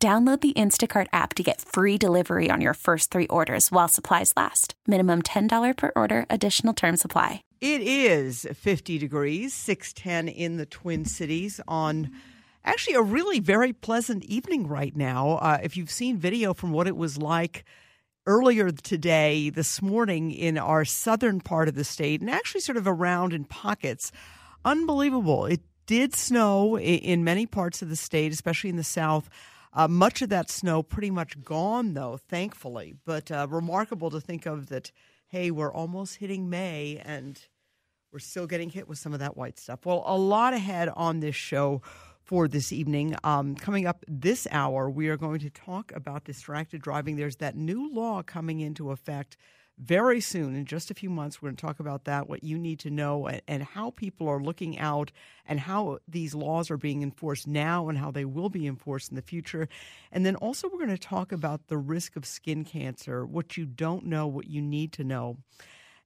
Download the Instacart app to get free delivery on your first three orders while supplies last. Minimum $10 per order, additional term supply. It is 50 degrees, 610 in the Twin Cities on actually a really very pleasant evening right now. Uh, if you've seen video from what it was like earlier today, this morning in our southern part of the state, and actually sort of around in pockets, unbelievable. It did snow in many parts of the state, especially in the south. Uh, much of that snow pretty much gone, though, thankfully. But uh, remarkable to think of that, hey, we're almost hitting May and we're still getting hit with some of that white stuff. Well, a lot ahead on this show for this evening. Um, coming up this hour, we are going to talk about distracted driving. There's that new law coming into effect very soon, in just a few months, we're going to talk about that, what you need to know, and, how people are looking out, and how these laws are being enforced now, and how they will be enforced in the future. And then also, we're going to talk about the risk of skin cancer, what you don't know, what you need to know.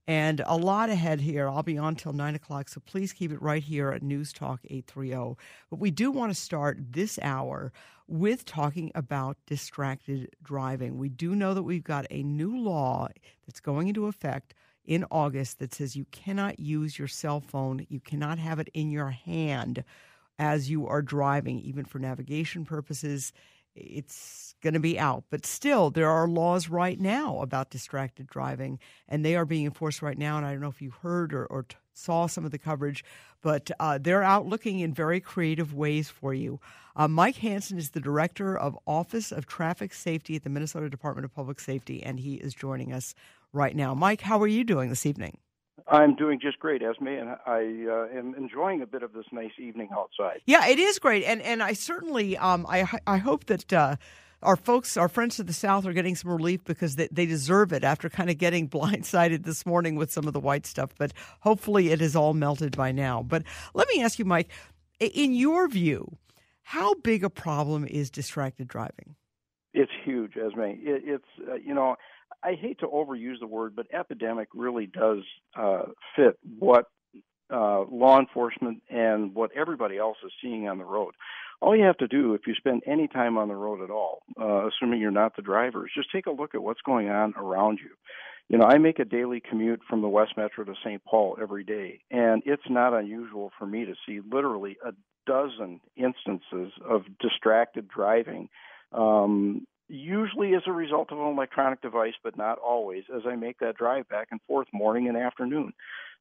And a lot ahead here. I'll be on till 9 o'clock, so please keep it right here at News Talk 830. But we do want to start this hour with talking about distracted driving. We do know that we've got a new law that's going into effect in August that says you cannot use your cell phone, you cannot have it in your hand as you are driving, even for navigation purposes it's going to be out. But still, there are laws right now about distracted driving, and they are being enforced right now. And I don't know if you heard or, or saw some of the coverage, but uh, they're out looking in very creative ways for you. Uh, Mike Hanson is the director of Office of Traffic Safety at the Minnesota Department of Public Safety, and he is joining us right now. Mike, how are you doing this evening? I'm doing just great, Esme, and I uh, am enjoying a bit of this nice evening outside. Yeah, it is great, and and I certainly um, I I hope that. Uh, our folks, our friends to the south, are getting some relief because they, they deserve it after kind of getting blindsided this morning with some of the white stuff. But hopefully, it is all melted by now. But let me ask you, Mike, in your view, how big a problem is distracted driving? It's huge, Esme. It, it's uh, you know I hate to overuse the word, but epidemic really does uh, fit what uh, law enforcement and what everybody else is seeing on the road. All you have to do, if you spend any time on the road at all, uh, assuming you're not the driver, is just take a look at what's going on around you. You know, I make a daily commute from the West Metro to St. Paul every day, and it's not unusual for me to see literally a dozen instances of distracted driving um, usually as a result of an electronic device, but not always, as I make that drive back and forth morning and afternoon.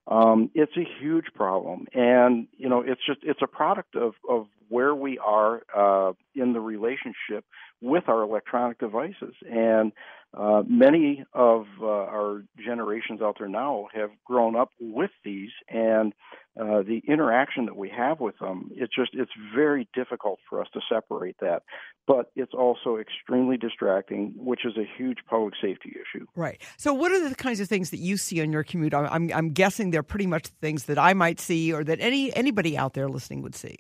Um, it's a huge problem, and you know, it's just it's a product of of where we are uh, in the relationship with our electronic devices, and uh, many of uh, our generations out there now have grown up with these, and uh, the interaction that we have with them, it's just it's very difficult for us to separate that. But it's also extremely distracting, which is a huge public safety issue. Right. So, what are the kinds of things that you see on your commute? I'm I'm guessing they're pretty much the things that I might see, or that any anybody out there listening would see.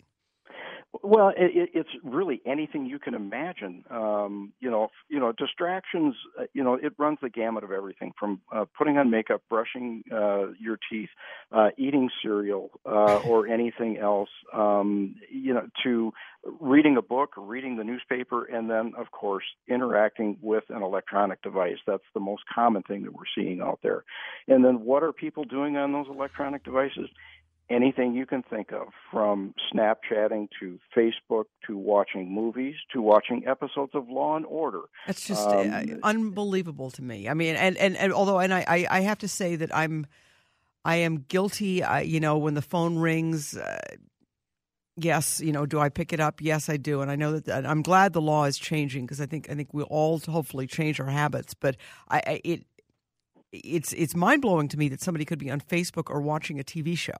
Well, it, it's really anything you can imagine. Um, you know, you know, distractions. Uh, you know, it runs the gamut of everything from uh, putting on makeup, brushing uh, your teeth, uh, eating cereal, uh, or anything else. Um, you know, to reading a book, reading the newspaper, and then, of course, interacting with an electronic device. That's the most common thing that we're seeing out there. And then, what are people doing on those electronic devices? Anything you can think of, from Snapchatting to Facebook to watching movies to watching episodes of Law and Order. That's just uh, um, uh, unbelievable to me. I mean, and, and, and although, and I, I, have to say that I'm, I am guilty. I, you know, when the phone rings, uh, yes, you know, do I pick it up? Yes, I do, and I know that I'm glad the law is changing because I think I think we'll all hopefully change our habits. But I, I it it's it's mind blowing to me that somebody could be on Facebook or watching a TV show.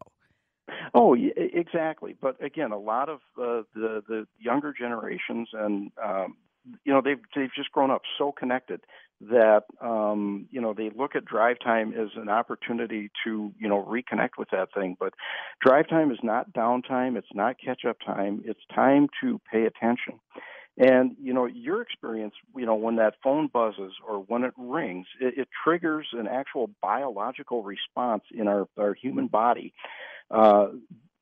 Oh, exactly. But again, a lot of uh, the the younger generations and um, you know they've they've just grown up so connected that um, you know they look at drive time as an opportunity to you know reconnect with that thing. But drive time is not downtime. It's not catch up time. It's time to pay attention. And you know your experience, you know when that phone buzzes or when it rings, it, it triggers an actual biological response in our our human body. Uh,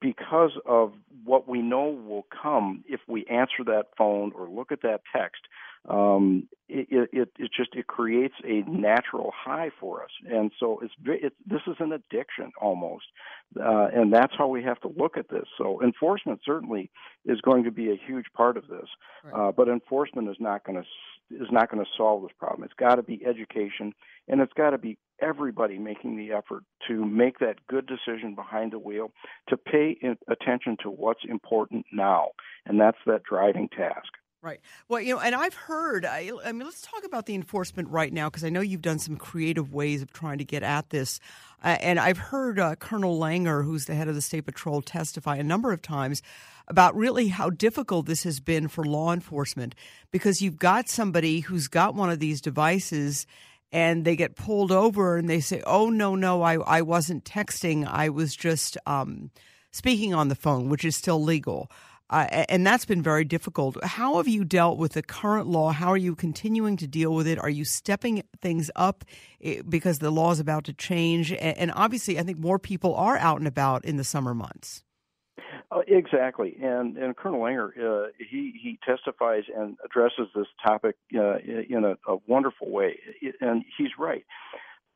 because of what we know will come if we answer that phone or look at that text, um, it, it, it just it creates a natural high for us, and so it's it, this is an addiction almost, uh, and that's how we have to look at this. So enforcement certainly is going to be a huge part of this, right. uh, but enforcement is not going to is not going to solve this problem. It's got to be education, and it's got to be everybody making the effort to make that good decision behind the wheel, to pay attention to what's important now, and that's that driving task. Right. Well, you know, and I've heard, I, I mean, let's talk about the enforcement right now because I know you've done some creative ways of trying to get at this. Uh, and I've heard uh, Colonel Langer, who's the head of the State Patrol, testify a number of times about really how difficult this has been for law enforcement because you've got somebody who's got one of these devices and they get pulled over and they say, oh, no, no, I, I wasn't texting. I was just um, speaking on the phone, which is still legal. Uh, and that's been very difficult. How have you dealt with the current law? How are you continuing to deal with it? Are you stepping things up eh, because the law is about to change? And obviously, I think more people are out and about in the summer months. Uh, exactly, and and Colonel Langer uh, he he testifies and addresses this topic uh, in a, a wonderful way, and he's right.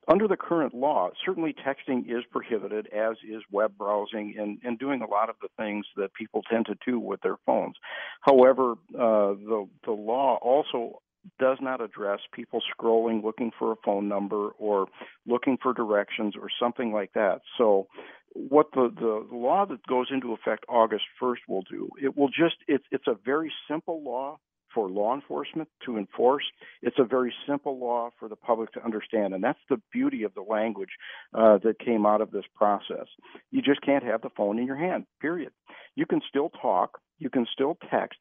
Under the current law, certainly texting is prohibited, as is web browsing and, and doing a lot of the things that people tend to do with their phones. However, uh, the the law also does not address people scrolling looking for a phone number or looking for directions or something like that. So what the, the law that goes into effect August 1st will do, it will just, it's, it's a very simple law for law enforcement to enforce. It's a very simple law for the public to understand, and that's the beauty of the language uh, that came out of this process. You just can't have the phone in your hand, period. You can still talk, you can still text,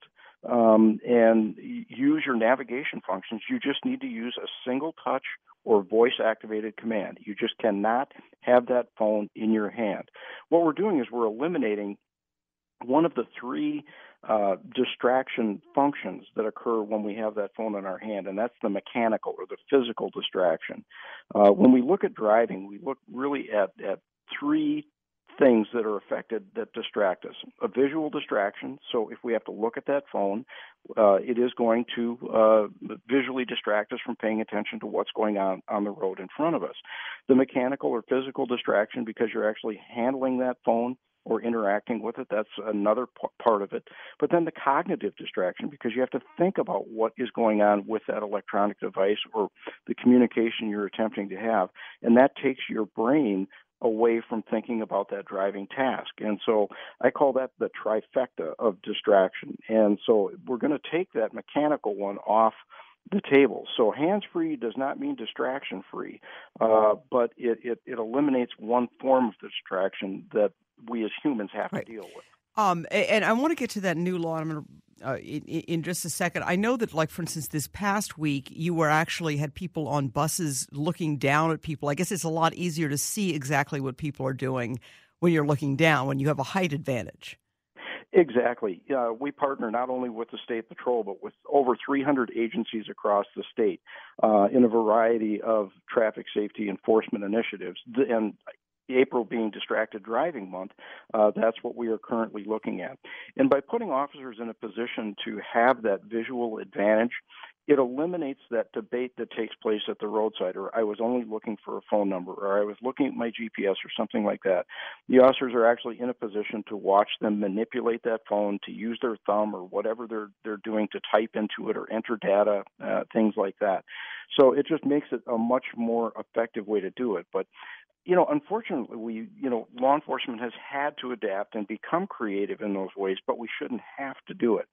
um, and use your navigation functions. You just need to use a single touch or voice activated command. You just cannot have that phone in your hand. What we're doing is we're eliminating one of the three uh, distraction functions that occur when we have that phone in our hand, and that's the mechanical or the physical distraction. Uh, when we look at driving, we look really at, at three things that are affected that distract us. A visual distraction, so if we have to look at that phone, uh, it is going to uh, visually distract us from paying attention to what's going on on the road in front of us. The mechanical or physical distraction, because you're actually handling that phone or interacting with it. That's another p- part of it. But then the cognitive distraction, because you have to think about what is going on with that electronic device or the communication you're attempting to have. And that takes your brain away from thinking about that driving task. And so I call that the trifecta of distraction. And so we're going to take that mechanical one off the table. So hands free does not mean distraction free, uh, but it, it, it, eliminates one form of distraction that we as humans have right. to deal with. Um, and I want to get to that new law. I'm going to uh, in, in, just a second. I know that, like for instance, this past week you were actually had people on buses looking down at people. I guess it's a lot easier to see exactly what people are doing when you're looking down when you have a height advantage. Exactly. Uh, we partner not only with the state patrol, but with over 300 agencies across the state uh, in a variety of traffic safety enforcement initiatives. And April being distracted driving month, uh, that's what we are currently looking at. And by putting officers in a position to have that visual advantage, it eliminates that debate that takes place at the roadside, or I was only looking for a phone number, or I was looking at my GPS, or something like that. The officers are actually in a position to watch them manipulate that phone, to use their thumb or whatever they're they're doing to type into it or enter data, uh, things like that. So it just makes it a much more effective way to do it. But you know, unfortunately, we, you know, law enforcement has had to adapt and become creative in those ways, but we shouldn't have to do it.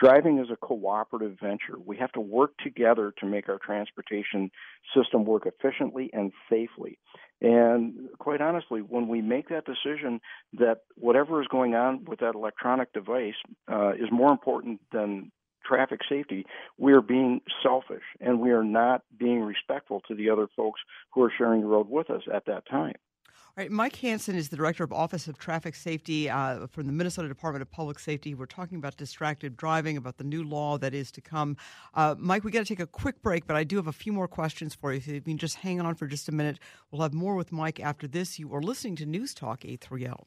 Driving is a cooperative venture. We have to work together to make our transportation system work efficiently and safely. And quite honestly, when we make that decision that whatever is going on with that electronic device uh, is more important than traffic safety, we are being selfish and we are not being respectful to the other folks who are sharing the road with us at that time. All right, Mike Hanson is the director of Office of Traffic Safety uh, from the Minnesota Department of Public Safety. We're talking about distracted driving, about the new law that is to come. Uh, Mike, we got to take a quick break, but I do have a few more questions for you. If you can just hang on for just a minute, we'll have more with Mike after this. You are listening to News Talk 830.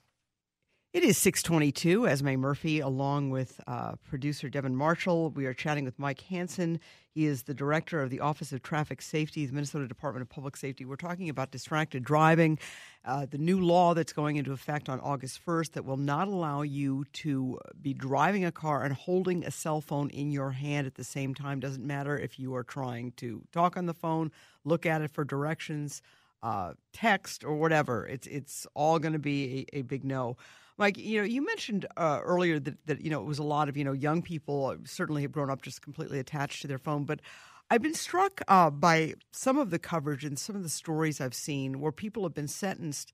It is 622, Esme Murphy, along with uh, producer Devin Marshall. We are chatting with Mike Hanson. He is the director of the Office of Traffic Safety, the Minnesota Department of Public Safety. We're talking about distracted driving, uh, the new law that's going into effect on August 1st that will not allow you to be driving a car and holding a cell phone in your hand at the same time. Doesn't matter if you are trying to talk on the phone, look at it for directions, uh, text, or whatever. It's, it's all going to be a, a big no. Mike, you know, you mentioned uh, earlier that, that you know it was a lot of you know young people certainly have grown up just completely attached to their phone, but I've been struck uh, by some of the coverage and some of the stories I've seen where people have been sentenced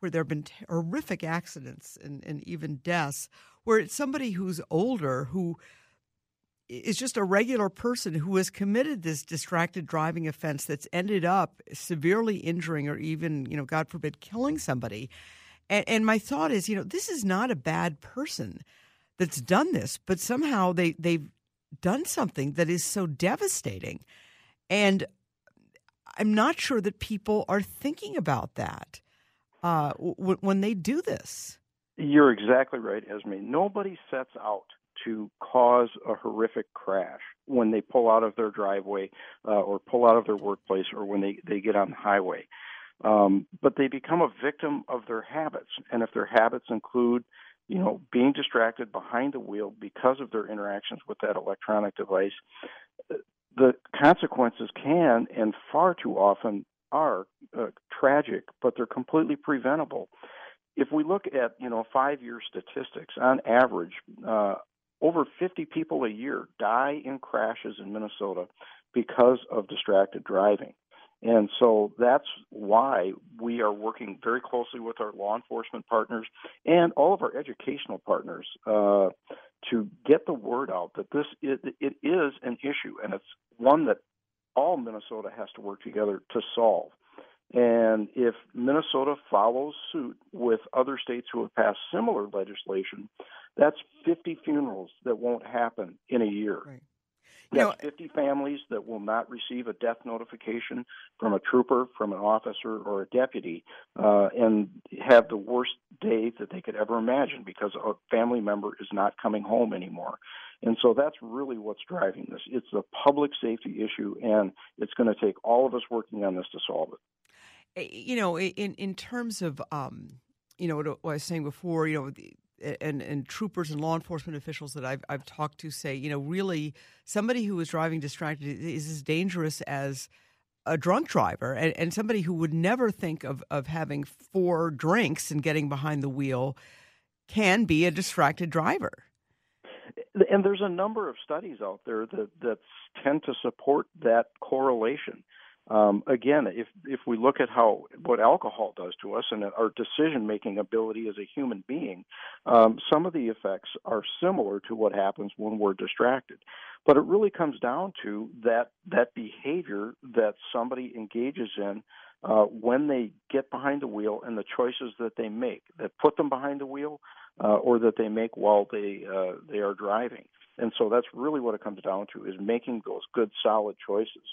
where there have been horrific accidents and, and even deaths, where it's somebody who's older who is just a regular person who has committed this distracted driving offense that's ended up severely injuring or even, you know, God forbid, killing somebody. And, and my thought is, you know, this is not a bad person that's done this, but somehow they they've done something that is so devastating, and I'm not sure that people are thinking about that uh, w- when they do this. You're exactly right, Esme. Nobody sets out to cause a horrific crash when they pull out of their driveway uh, or pull out of their workplace or when they, they get on the highway. Um, but they become a victim of their habits. And if their habits include, you know, being distracted behind the wheel because of their interactions with that electronic device, the consequences can and far too often are uh, tragic, but they're completely preventable. If we look at, you know, five-year statistics, on average, uh, over 50 people a year die in crashes in Minnesota because of distracted driving. And so that's why we are working very closely with our law enforcement partners and all of our educational partners uh, to get the word out that this is, it is an issue and it's one that all Minnesota has to work together to solve. And if Minnesota follows suit with other states who have passed similar legislation, that's 50 funerals that won't happen in a year. Right. That's know, 50 families that will not receive a death notification from a trooper, from an officer, or a deputy, uh, and have the worst day that they could ever imagine because a family member is not coming home anymore. And so that's really what's driving this. It's a public safety issue, and it's going to take all of us working on this to solve it. Eh, you know, in in terms of um, you know what I was saying before, you know, the, and, and troopers and law enforcement officials that I've, I've talked to say, you know, really somebody who is driving distracted is as dangerous as a drunk driver and, and somebody who would never think of, of having four drinks and getting behind the wheel can be a distracted driver. And there's a number of studies out there that, that tend to support that correlation. Um, again, if if we look at how what alcohol does to us and our decision making ability as a human being, um, some of the effects are similar to what happens when we're distracted. But it really comes down to that that behavior that somebody engages in uh, when they get behind the wheel and the choices that they make that put them behind the wheel uh, or that they make while they uh, they are driving. And so that's really what it comes down to is making those good solid choices.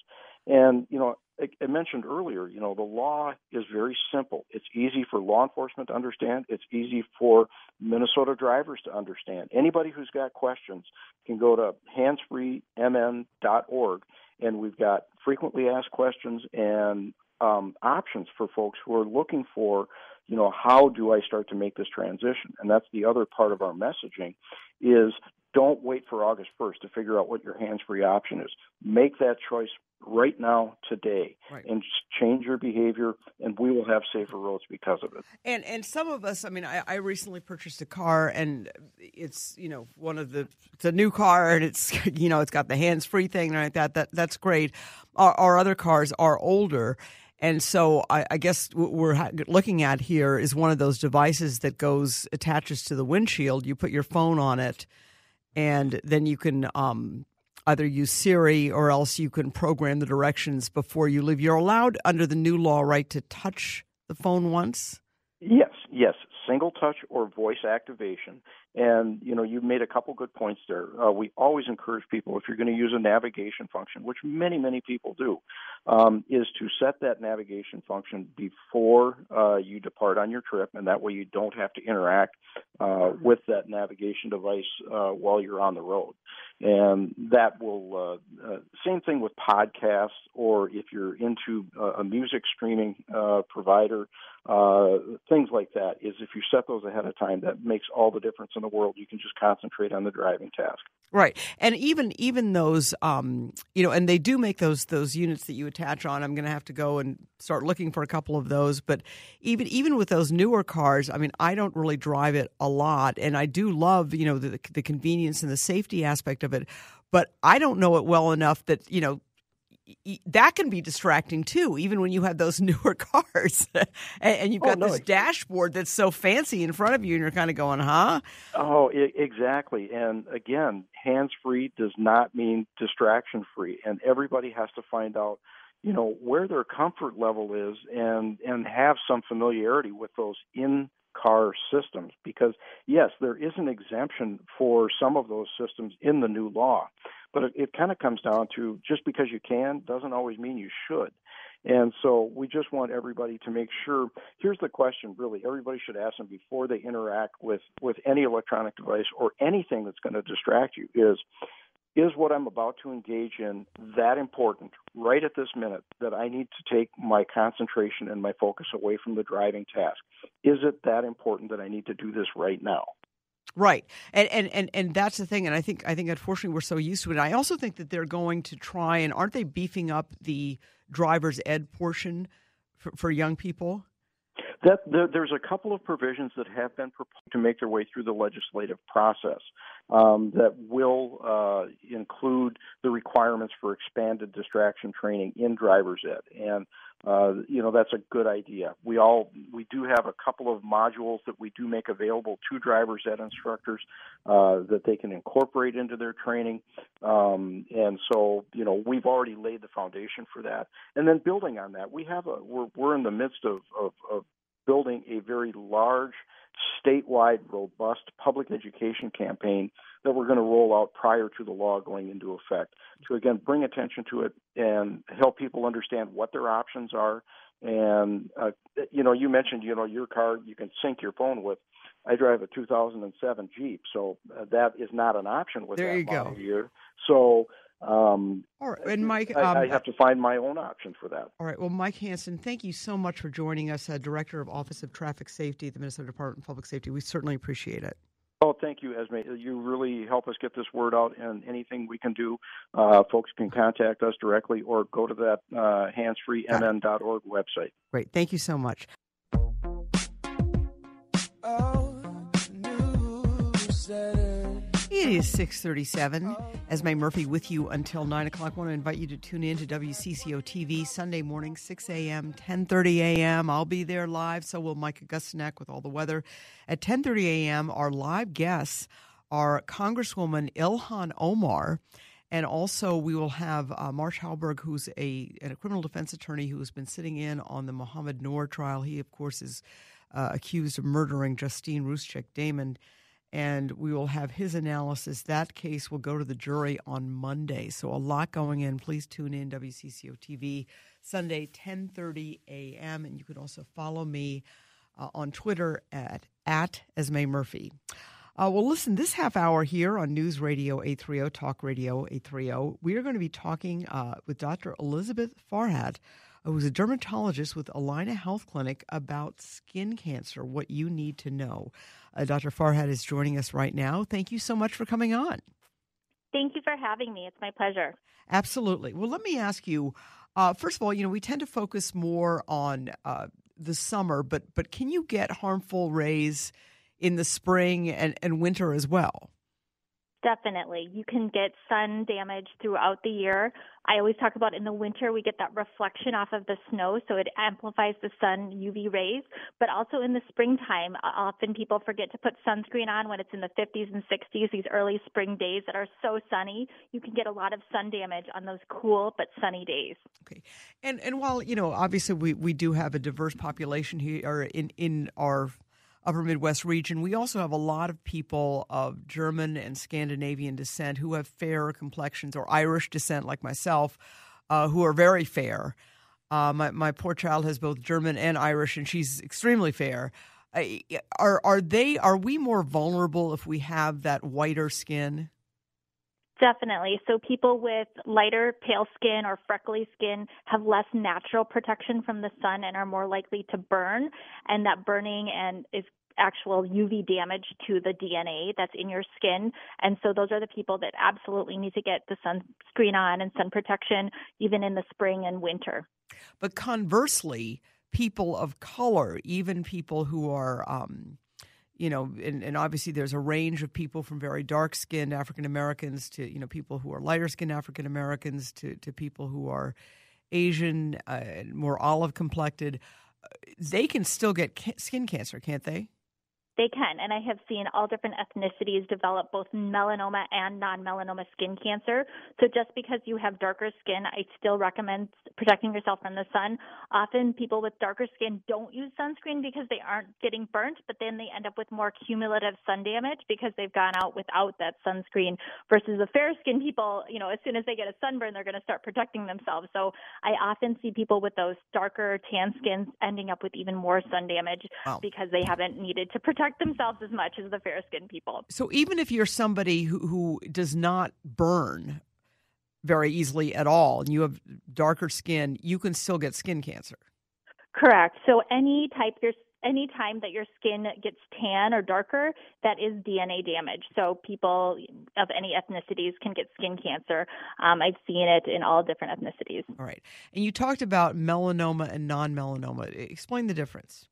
And you know, I mentioned earlier, you know, the law is very simple. It's easy for law enforcement to understand. It's easy for Minnesota drivers to understand. Anybody who's got questions can go to handsfreemn.org, and we've got frequently asked questions and um, options for folks who are looking for, you know, how do I start to make this transition? And that's the other part of our messaging is don't wait for August 1st to figure out what your hands-free option is. Make that choice right now, today, right. and change your behavior, and we will have safer roads because of it. And and some of us, I mean, I, I recently purchased a car, and it's you know one of the it's a new car, and it's you know it's got the hands free thing and like that. That that's great. Our, our other cars are older. And so I, I, guess what we're looking at here is one of those devices that goes attaches to the windshield. You put your phone on it, and then you can um, either use Siri or else you can program the directions before you leave. You're allowed under the new law, right, to touch the phone once. Yes, yes, single touch or voice activation. And you know, you've made a couple good points there. Uh, we always encourage people if you're going to use a navigation function, which many many people do, um, is to set that navigation function before uh, you depart on your trip, and that way you don't have to interact uh, with that navigation device uh, while you're on the road. And that will uh, uh, same thing with podcasts, or if you're into a music streaming provider, things like that. Is if you set those ahead of time, that makes all the difference the world. You can just concentrate on the driving task. Right, and even even those, um, you know, and they do make those those units that you attach on. I'm going to have to go and start looking for a couple of those. But even even with those newer cars, I mean, I don't really drive it a lot, and I do love you know the the convenience and the safety aspect of it. But I don't know it well enough that you know that can be distracting too, even when you have those newer cars and, you've oh, got oh, no, this dashboard that's so fancy in front of you, and you're kind of going, "Huh?" Oh, exactly. And again, hands-free does not mean distraction-free, and everybody has to find out, you know, where their comfort level is, and and have some familiarity with those in car systems because yes there is an exemption for some of those systems in the new law but it, it kind of comes down to just because you can doesn't always mean you should. And so we just want everybody to make sure. Here's the question really everybody should ask them before they interact with, with any electronic device or anything that's going to distract you is is what I'm about to engage in that important right at this minute that I need to take my concentration and my focus away from the driving task? Is it that important that I need to do this right now? Right. And, and and and that's the thing and I think I think unfortunately we're so used to it. I also think that they're going to try and aren't they beefing up the driver's ed portion for, for young people? That there, there's a couple of provisions that have been proposed to make their way through the legislative process um, that will uh, include the requirements for expanded distraction training in driver's ed, and uh, you know that's a good idea. We all we do have a couple of modules that we do make available to drivers ed instructors uh, that they can incorporate into their training, um, and so you know we've already laid the foundation for that. And then building on that, we have a we're we're in the midst of, of, of building a very large statewide, robust public education campaign that we're going to roll out prior to the law going into effect to again bring attention to it and help people understand what their options are. And uh, you know, you mentioned you know your car you can sync your phone with. I drive a 2007 Jeep, so uh, that is not an option with there that you model go. year. So um, all right, and Mike, um, I, I, have to find my own option for that. All right. Well, Mike Hanson, thank you so much for joining us, uh, Director of Office of Traffic Safety at the Minnesota Department of Public Safety. We certainly appreciate it. Oh, thank you, Esme. You really help us get this word out, and anything we can do, uh, folks can contact us directly or go to that uh, handsfreemn.org website. Great. Thank you so much. It is 637. Esme Murphy with you until 9 o'clock. I want to invite you to tune in to WCCO TV Sunday morning, 6 a.m., 10.30 a.m. I'll be there live, so will Mike Augustyniak with all the weather. At 10.30 a.m., our live guests are Congresswoman Ilhan Omar, and also we will have uh, Marsh Halberg, who's a, a criminal defense attorney who has been sitting in on the Mohamed Noor trial. He, of course, is uh, accused of murdering Justine Ruszczyk Damond and we will have his analysis. That case will go to the jury on Monday. So a lot going in. Please tune in WCCO TV Sunday 10:30 a.m. and you can also follow me uh, on Twitter at at Esme Murphy. Uh, well, listen, this half hour here on News Radio 830, Talk Radio 830, we are going to be talking uh, with Dr. Elizabeth Farhat, who's a dermatologist with Allina Health Clinic, about skin cancer, what you need to know. Uh, Dr. Farhat is joining us right now. Thank you so much for coming on. Thank you for having me. It's my pleasure. Absolutely. Well, let me ask you. Uh, first of all, you know we tend to focus more on uh, the summer, but but can you get harmful rays in the spring and, and winter as well? Definitely. You can get sun damage throughout the year. I always talk about in the winter, we get that reflection off of the snow, so it amplifies the sun UV rays. But also in the springtime, often people forget to put sunscreen on when it's in the 50s and 60s, these early spring days that are so sunny. You can get a lot of sun damage on those cool but sunny days. Okay. And and while, you know, obviously we, we do have a diverse population here in, in our upper Midwest region, we also have a lot of people of German and Scandinavian descent who have fair complexions or Irish descent, like myself, uh, who are very fair. Uh, my, my poor child has both German and Irish, and she's extremely fair. Uh, are are they? Are we more vulnerable if we have that whiter skin? Definitely. So people with lighter pale skin or freckly skin have less natural protection from the sun and are more likely to burn and that burning and is actual UV damage to the DNA that's in your skin. And so those are the people that absolutely need to get the sunscreen on and sun protection even in the spring and winter. But conversely, people of color, even people who are um, you know, and, and, obviously there's a range of people from very dark skinned African Americans to, you know, people who are lighter skinned African Americans to, to people who are Asian, uh, more olive complected. They can still get ca- skin cancer, can't they? They can, and I have seen all different ethnicities develop both melanoma and non-melanoma skin cancer. So just because you have darker skin, I still recommend protecting yourself from the sun. Often people with darker skin don't use sunscreen because they aren't getting burnt, but then they end up with more cumulative sun damage because they've gone out without that sunscreen versus the fair skin people, you know, as soon as they get a sunburn, they're going to start protecting themselves. So I often see people with those darker tan skins ending up with even more sun damage wow. because they haven't needed to protect protect themselves as much as the fair skinned people. So even if you're somebody who, who does not burn very easily at all and you have darker skin, you can still get skin cancer. Correct. So any type your any time that your skin gets tan or darker, that is DNA damage. So people of any ethnicities can get skin cancer. Um, I've seen it in all different ethnicities. All right. And you talked about melanoma and non-melanoma. Explain the difference.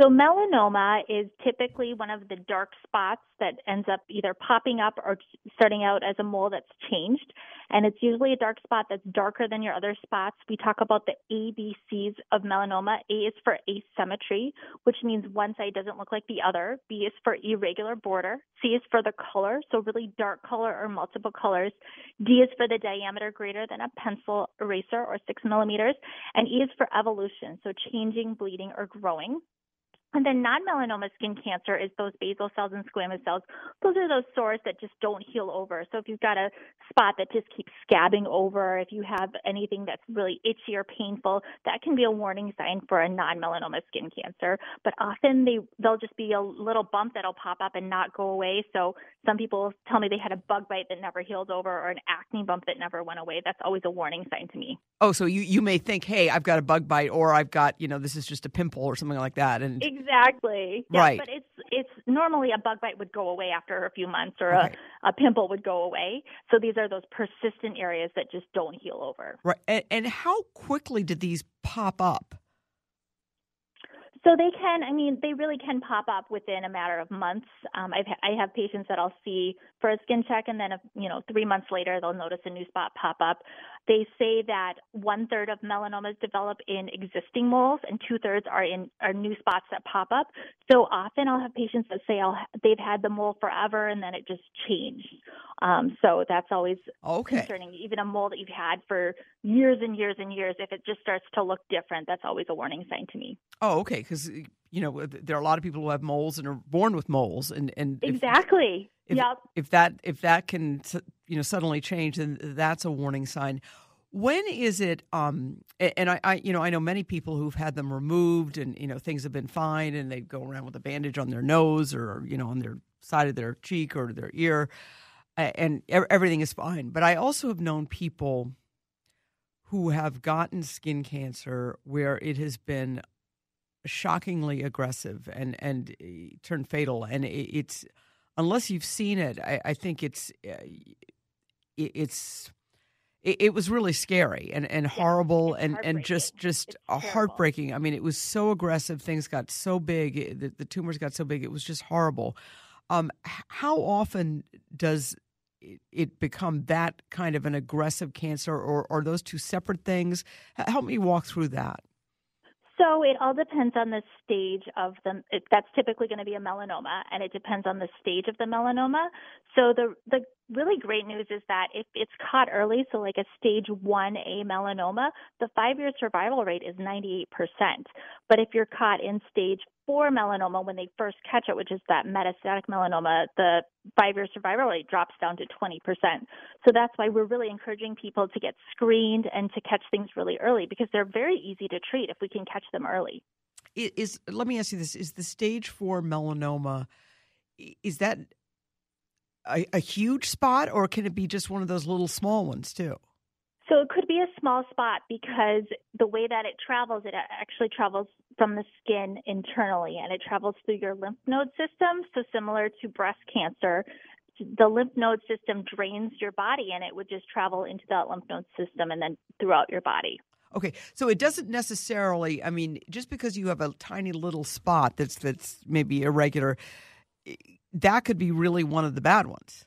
So melanoma is typically one of the dark spots that ends up either popping up or starting out as a mole that's changed. And it's usually a dark spot that's darker than your other spots. We talk about the ABCs of melanoma. A is for asymmetry, which means one side doesn't look like the other. B is for irregular border. C is for the color, so really dark color or multiple colors. D is for the diameter greater than a pencil eraser or six millimeters. And E is for evolution, so changing, bleeding, or growing. And then non-melanoma skin cancer is those basal cells and squamous cells. Those are those sores that just don't heal over. So if you've got a spot that just keeps scabbing over, if you have anything that's really itchy or painful, that can be a warning sign for a non-melanoma skin cancer. But often they they'll just be a little bump that'll pop up and not go away. So some people tell me they had a bug bite that never healed over or an acne bump that never went away. That's always a warning sign to me. Oh, so you you may think, "Hey, I've got a bug bite or I've got, you know, this is just a pimple or something like that." And exactly Exactly. Yeah, right. But it's it's normally a bug bite would go away after a few months or okay. a, a pimple would go away. So these are those persistent areas that just don't heal over. Right. And, and how quickly did these pop up? So they can, I mean, they really can pop up within a matter of months. Um, I've, I have patients that I'll see for a skin check, and then, you know, three months later, they'll notice a new spot pop up. They say that one third of melanomas develop in existing moles, and two thirds are in are new spots that pop up. So often, I'll have patients that say I'll, they've had the mole forever, and then it just changed. Um, so that's always okay. concerning. Even a mole that you've had for years and years and years, if it just starts to look different, that's always a warning sign to me. Oh, okay. Because you know there are a lot of people who have moles and are born with moles, and and exactly. If, yep. If that if that can you know suddenly change, then that's a warning sign. When is it? Um, and I, I, you know, I know many people who've had them removed, and you know, things have been fine, and they go around with a bandage on their nose or you know on their side of their cheek or their ear, and everything is fine. But I also have known people who have gotten skin cancer where it has been shockingly aggressive and and uh, turned fatal. And it's unless you've seen it, I, I think it's uh, it's it, was really scary and, and horrible and, and just just heartbreaking. I mean, it was so aggressive. Things got so big. The, the tumors got so big. It was just horrible. Um, how often does it become that kind of an aggressive cancer, or are those two separate things? Help me walk through that. So it all depends on the stage of the. It, that's typically going to be a melanoma, and it depends on the stage of the melanoma. So the the really great news is that if it's caught early, so like a stage 1A melanoma, the five year survival rate is 98%. But if you're caught in stage 4 melanoma when they first catch it, which is that metastatic melanoma, the five year survival rate drops down to 20%. So that's why we're really encouraging people to get screened and to catch things really early because they're very easy to treat if we can catch them early. Is let me ask you this: Is the stage four melanoma is that a, a huge spot, or can it be just one of those little small ones too? So it could be a small spot because the way that it travels, it actually travels from the skin internally and it travels through your lymph node system. So similar to breast cancer, the lymph node system drains your body and it would just travel into that lymph node system and then throughout your body. Okay, so it doesn't necessarily. I mean, just because you have a tiny little spot that's that's maybe irregular, that could be really one of the bad ones.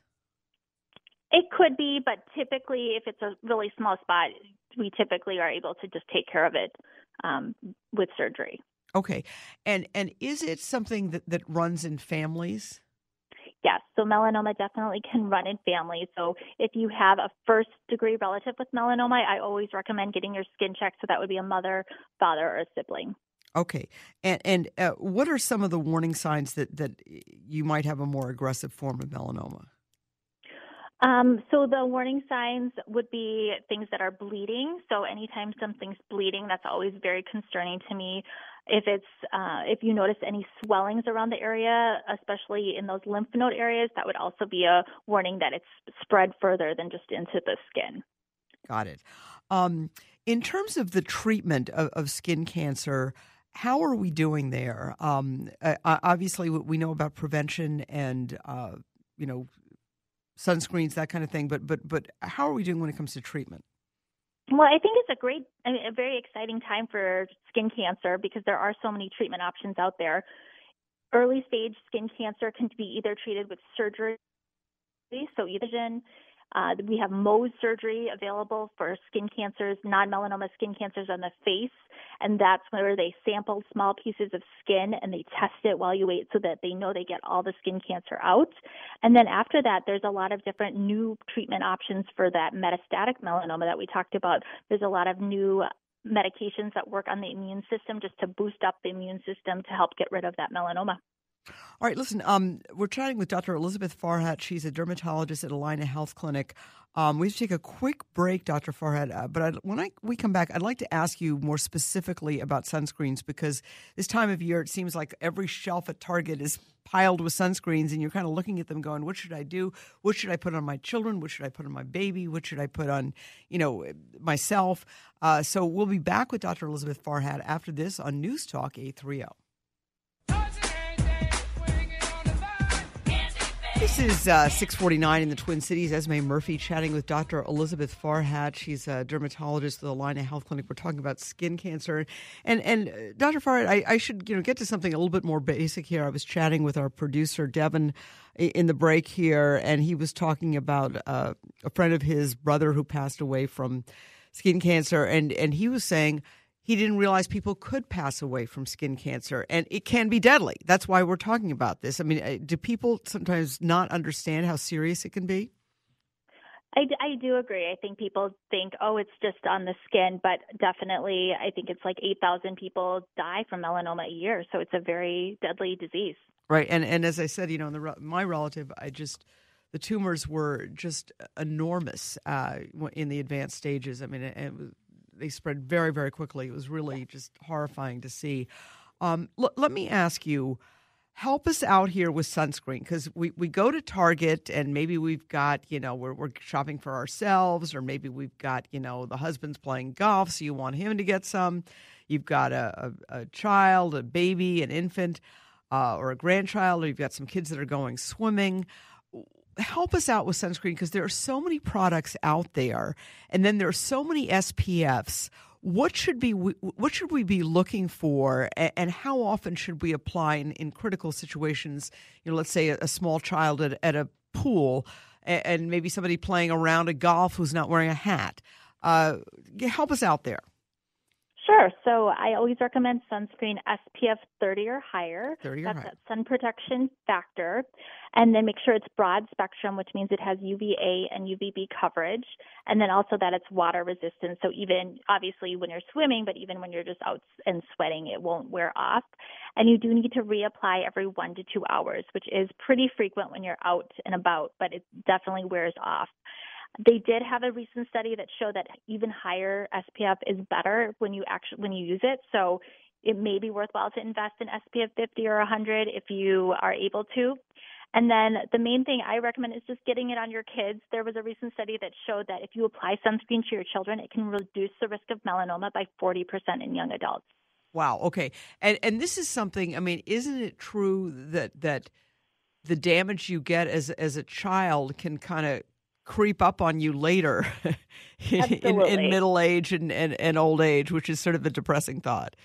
It could be, but typically, if it's a really small spot, we typically are able to just take care of it um, with surgery. Okay, and and is it something that that runs in families? Yes, so melanoma definitely can run in families. So if you have a first degree relative with melanoma, I always recommend getting your skin checked. So that would be a mother, father, or a sibling. Okay, and and uh, what are some of the warning signs that that you might have a more aggressive form of melanoma? Um, so the warning signs would be things that are bleeding. So anytime something's bleeding, that's always very concerning to me. If it's uh, if you notice any swellings around the area, especially in those lymph node areas, that would also be a warning that it's spread further than just into the skin. Got it. Um, in terms of the treatment of, of skin cancer, how are we doing there? Um, uh, obviously, we know about prevention and uh, you know sunscreens, that kind of thing. But but but how are we doing when it comes to treatment? Well, I think it's a great, a very exciting time for skin cancer because there are so many treatment options out there. Early stage skin cancer can be either treated with surgery, so either uh, we have Mohs surgery available for skin cancers, non melanoma skin cancers on the face. And that's where they sample small pieces of skin and they test it while you wait so that they know they get all the skin cancer out. And then after that, there's a lot of different new treatment options for that metastatic melanoma that we talked about. There's a lot of new medications that work on the immune system just to boost up the immune system to help get rid of that melanoma. All right, listen, um, we're chatting with Dr. Elizabeth Farhat. She's a dermatologist at Allina Health Clinic. Um, we have to take a quick break, Dr. Farhat, uh, but I'd, when I, we come back, I'd like to ask you more specifically about sunscreens because this time of year, it seems like every shelf at Target is piled with sunscreens, and you're kind of looking at them going, what should I do? What should I put on my children? What should I put on my baby? What should I put on, you know, myself? Uh, so we'll be back with Dr. Elizabeth Farhat after this on News Talk 830. This is uh, 649 in the Twin Cities. Esme Murphy chatting with Dr. Elizabeth Farhat. She's a dermatologist at the Allina Health Clinic. We're talking about skin cancer. And and uh, Dr. Farhat, I, I, should you know get to something a little bit more basic here. I was chatting with our producer, Devin, in the break here, and he was talking about uh, a friend of his brother who passed away from skin cancer. And, and he was saying – he didn't realize people could pass away from skin cancer and it can be deadly. That's why we're talking about this. I mean, uh, do people sometimes not understand how serious it can be? I, I do agree. I think people think, oh, it's just on the skin, but definitely, I think it's like 8,000 people die from melanoma a year. So it's a very deadly disease. Right. And, and as I said, you know, the, my relative, I just, the tumors were just enormous uh, in the advanced stages. I mean, it, it was they spread very, very quickly. It was really just horrifying to see. Um, l- let me ask you help us out here with sunscreen because we, we go to Target and maybe we've got, you know, we're, we're shopping for ourselves, or maybe we've got, you know, the husband's playing golf, so you want him to get some. You've got a, a, a child, a baby, an infant, uh, or a grandchild, or you've got some kids that are going swimming help us out with sunscreen because there are so many products out there, and then there are so many SPFs. what should be what should we be looking for, and how often should we apply in, in critical situations? You know, let's say a, a small child at, at a pool, and maybe somebody playing around a golf who's not wearing a hat. Uh, help us out there. Sure. So I always recommend sunscreen SPF 30 or higher. 30 or That's higher. that sun protection factor. And then make sure it's broad spectrum, which means it has UVA and UVB coverage. And then also that it's water resistant. So even obviously when you're swimming, but even when you're just out and sweating, it won't wear off. And you do need to reapply every one to two hours, which is pretty frequent when you're out and about, but it definitely wears off. They did have a recent study that showed that even higher SPF is better when you actually when you use it. So it may be worthwhile to invest in SPF 50 or 100 if you are able to. And then the main thing I recommend is just getting it on your kids. There was a recent study that showed that if you apply sunscreen to your children, it can reduce the risk of melanoma by 40% in young adults. Wow. Okay. And and this is something. I mean, isn't it true that that the damage you get as as a child can kind of creep up on you later in, in, middle age and, and, and old age, which is sort of a depressing thought.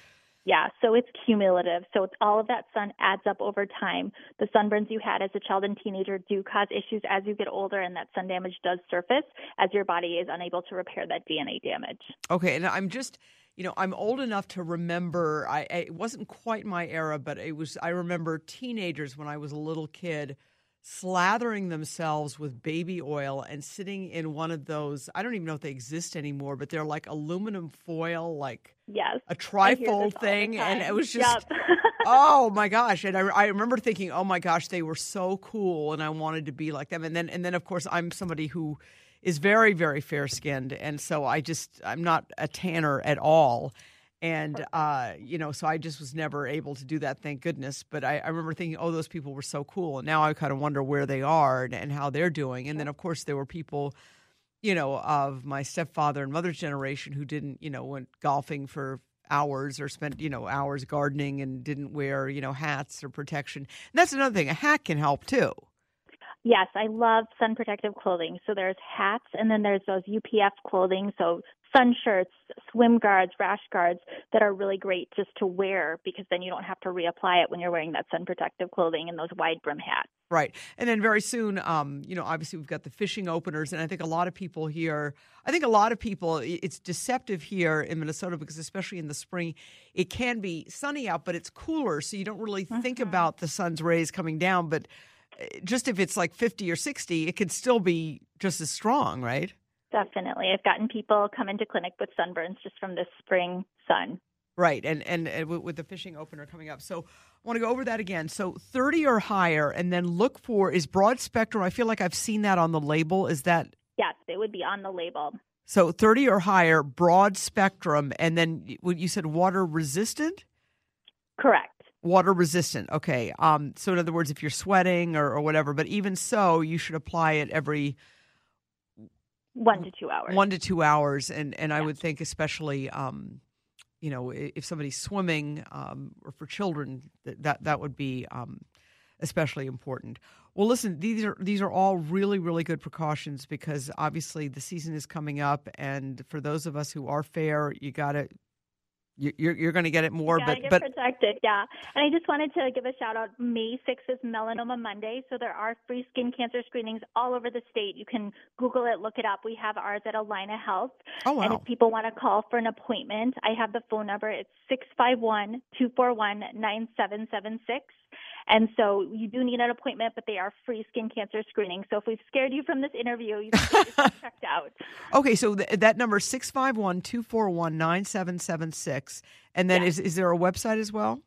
Yeah, so it's cumulative. So it's all of that sun adds up over time. The sunburns you had as a child and teenager do cause issues as you get older, and that sun damage does surface as your body is unable to repair that DNA damage. Okay, and I'm just, you know, I'm old enough to remember. I it wasn't quite my era, but it was. I remember teenagers when I was a little kid slathering themselves with baby oil and sitting in one of those I don't even know if they exist anymore, but they're like aluminum foil, like yes, a trifold thing, and it was just yep. oh my gosh! And I, I remember thinking, oh my gosh, they were so cool, and I wanted to be like them. And then and then of course I'm somebody who is very very fair skinned, and so I just I'm not a tanner at all and uh, you know, so I just was never able to do that. Thank goodness. But I, I remember thinking, oh, those people were so cool, and now I kind of wonder where they are and, and how they're doing. And then, of course, there were people, you know, of my stepfather and mother's generation who didn't, you know, went golfing for hours or spent you know hours gardening and didn't wear you know hats or protection. And that's another thing. A hat can help too. Yes, I love sun protective clothing. So there's hats and then there's those UPF clothing. So sun shirts, swim guards, rash guards that are really great just to wear because then you don't have to reapply it when you're wearing that sun protective clothing and those wide brim hats. Right. And then very soon, um, you know, obviously we've got the fishing openers. And I think a lot of people here, I think a lot of people, it's deceptive here in Minnesota because, especially in the spring, it can be sunny out, but it's cooler. So you don't really mm-hmm. think about the sun's rays coming down. But Eh, just if it's like 50 or 60, it could still be just as strong, right? Definitely. I've gotten people come into clinic with sunburns just from the spring sun. Right, and, and, and with the fishing opener coming up. So I want to go over that again. So 30 or higher, and then look for is broad spectrum. I feel like I've seen that on the label. Is that? Yes, it would be on the label. So 30 or higher, broad spectrum, and then you said water resistant? Correct. Water resistant. Okay. Um, so in other words, if you're sweating or, or whatever, but even so, you should apply it every one to two hours. One to two hours, and and I would think especially, um, you know, if somebody's swimming um, or for children, that that would be um, especially important. Well, listen, these are these are all really really good precautions because obviously the season is coming up, and for those of us who are fair, you got to you're you're going to get it more, but but protected, yeah. And I just wanted to give a shout out. May 6th is Melanoma Monday, so there are free skin cancer screenings all over the state. You can Google it, look it up. We have ours at Allina Health. Oh wow! And if people want to call for an appointment, I have the phone number. It's six five one two four one nine seven seven six. And so you do need an appointment, but they are free skin cancer screening. So if we've scared you from this interview, you can get yourself checked out. Okay, so th- that number is 651 241 9776. And then is, is there a website as well?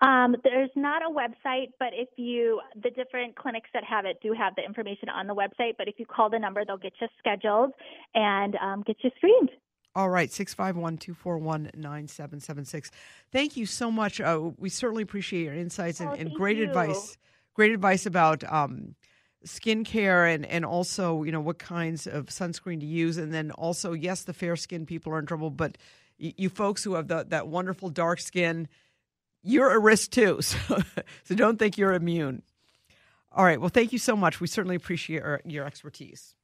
Um, there's not a website, but if you, the different clinics that have it do have the information on the website. But if you call the number, they'll get you scheduled and um, get you screened. All right, 651 241 9776. Thank you so much. Uh, we certainly appreciate your insights and, oh, and great you. advice. Great advice about um, skincare and, and also, you know, what kinds of sunscreen to use. And then also, yes, the fair skinned people are in trouble, but you, you folks who have the, that wonderful dark skin, you're at risk too. So, so don't think you're immune. All right. Well, thank you so much. We certainly appreciate your, your expertise.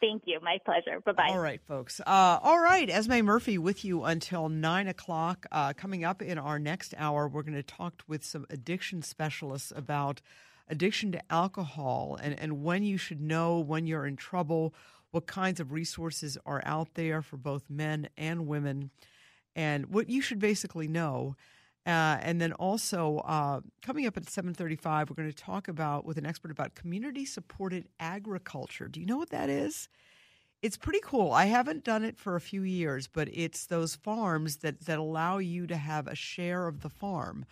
Thank you. My pleasure. Bye bye. All right, folks. Uh, all right. Esme Murphy with you until 9 o'clock. Uh, coming up in our next hour, we're going to talk with some addiction specialists about addiction to alcohol and, and when you should know when you're in trouble, what kinds of resources are out there for both men and women, and what you should basically know. Uh, and then also uh, coming up at 7.35 we're going to talk about with an expert about community supported agriculture. Do you know what that is? It's pretty cool. I haven't done it for a few years but it's those farms that, that allow you to have a share of the farm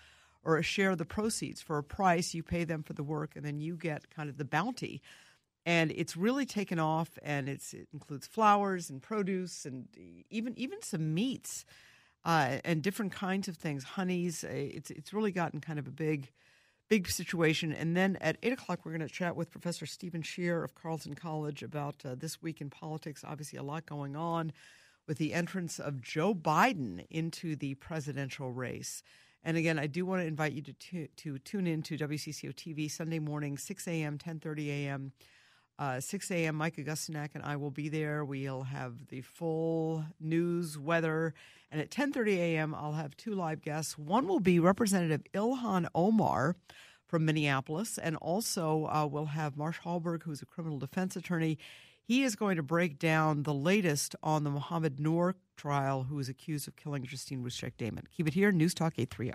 or a share of the proceeds for a price. You pay them for the work and then you get kind of the bounty. And it's really taken off and it includes flowers and produce and even even some meats uh, and different kinds of things, honeys. Uh, it's it's really gotten kind of a big, big situation. And then at eight o'clock, we're going to chat with Professor Steven Schier of Carleton College about uh, this week in politics. Obviously, a lot going on with the entrance of Joe Biden into the presidential race. And again, I do want to invite you to to tune in to WCCO TV Sunday morning, six a.m., ten thirty a.m. Uh, 6 a.m. Mike Augustyniak and I will be there. We'll have the full news, weather, and at 10:30 a.m. I'll have two live guests. One will be Representative Ilhan Omar from Minneapolis, and also uh, we'll have Marsh Halberg, who's a criminal defense attorney. He is going to break down the latest on the Mohamed Noor trial, who is accused of killing Justine Ruszczyk Damond. Keep it here, News Talk 830.